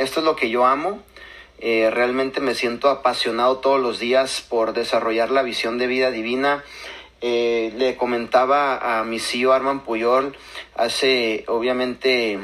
Esto es lo que yo amo. Eh, realmente me siento apasionado todos los días por desarrollar la visión de vida divina. Eh, le comentaba a mi CEO Arman Puyol hace, obviamente,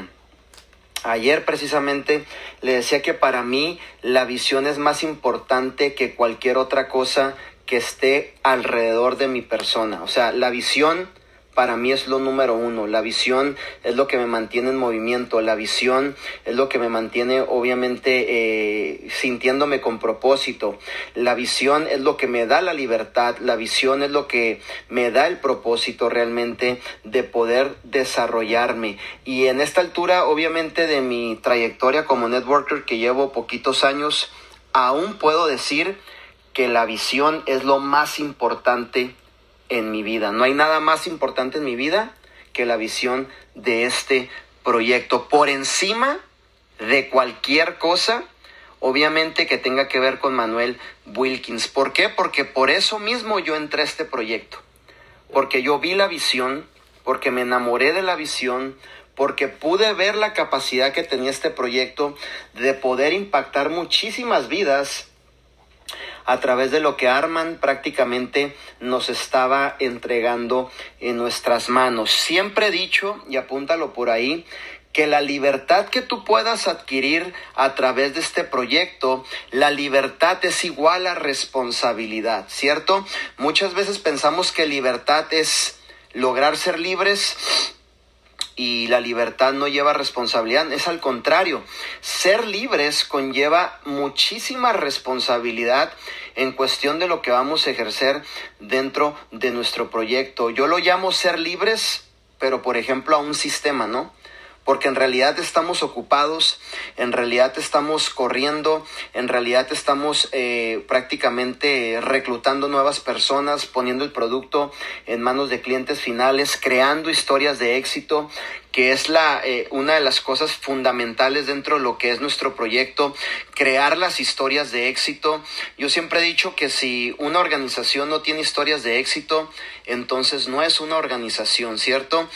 ayer precisamente, le decía que para mí la visión es más importante que cualquier otra cosa que esté alrededor de mi persona. O sea, la visión para mí es lo número uno. La visión es lo que me mantiene en movimiento. La visión es lo que me mantiene obviamente eh, sintiéndome con propósito. La visión es lo que me da la libertad. La visión es lo que me da el propósito realmente de poder desarrollarme. Y en esta altura obviamente de mi trayectoria como networker que llevo poquitos años, aún puedo decir que la visión es lo más importante en mi vida. No hay nada más importante en mi vida que la visión de este proyecto. Por encima de cualquier cosa, obviamente que tenga que ver con Manuel Wilkins. ¿Por qué? Porque por eso mismo yo entré a este proyecto. Porque yo vi la visión, porque me enamoré de la visión, porque pude ver la capacidad que tenía este proyecto de poder impactar muchísimas vidas a través de lo que Arman prácticamente nos estaba entregando en nuestras manos. Siempre he dicho, y apúntalo por ahí, que la libertad que tú puedas adquirir a través de este proyecto, la libertad es igual a responsabilidad, ¿cierto? Muchas veces pensamos que libertad es lograr ser libres y la libertad no lleva responsabilidad, es al contrario, ser libres conlleva muchísima responsabilidad en cuestión de lo que vamos a ejercer dentro de nuestro proyecto. Yo lo llamo ser libres, pero por ejemplo a un sistema, ¿no? Porque en realidad estamos ocupados, en realidad estamos corriendo, en realidad estamos eh, prácticamente reclutando nuevas personas, poniendo el producto en manos de clientes finales, creando historias de éxito que es la, eh, una de las cosas fundamentales dentro de lo que es nuestro proyecto, crear las historias de éxito. Yo siempre he dicho que si una organización no tiene historias de éxito, entonces no es una organización, ¿cierto?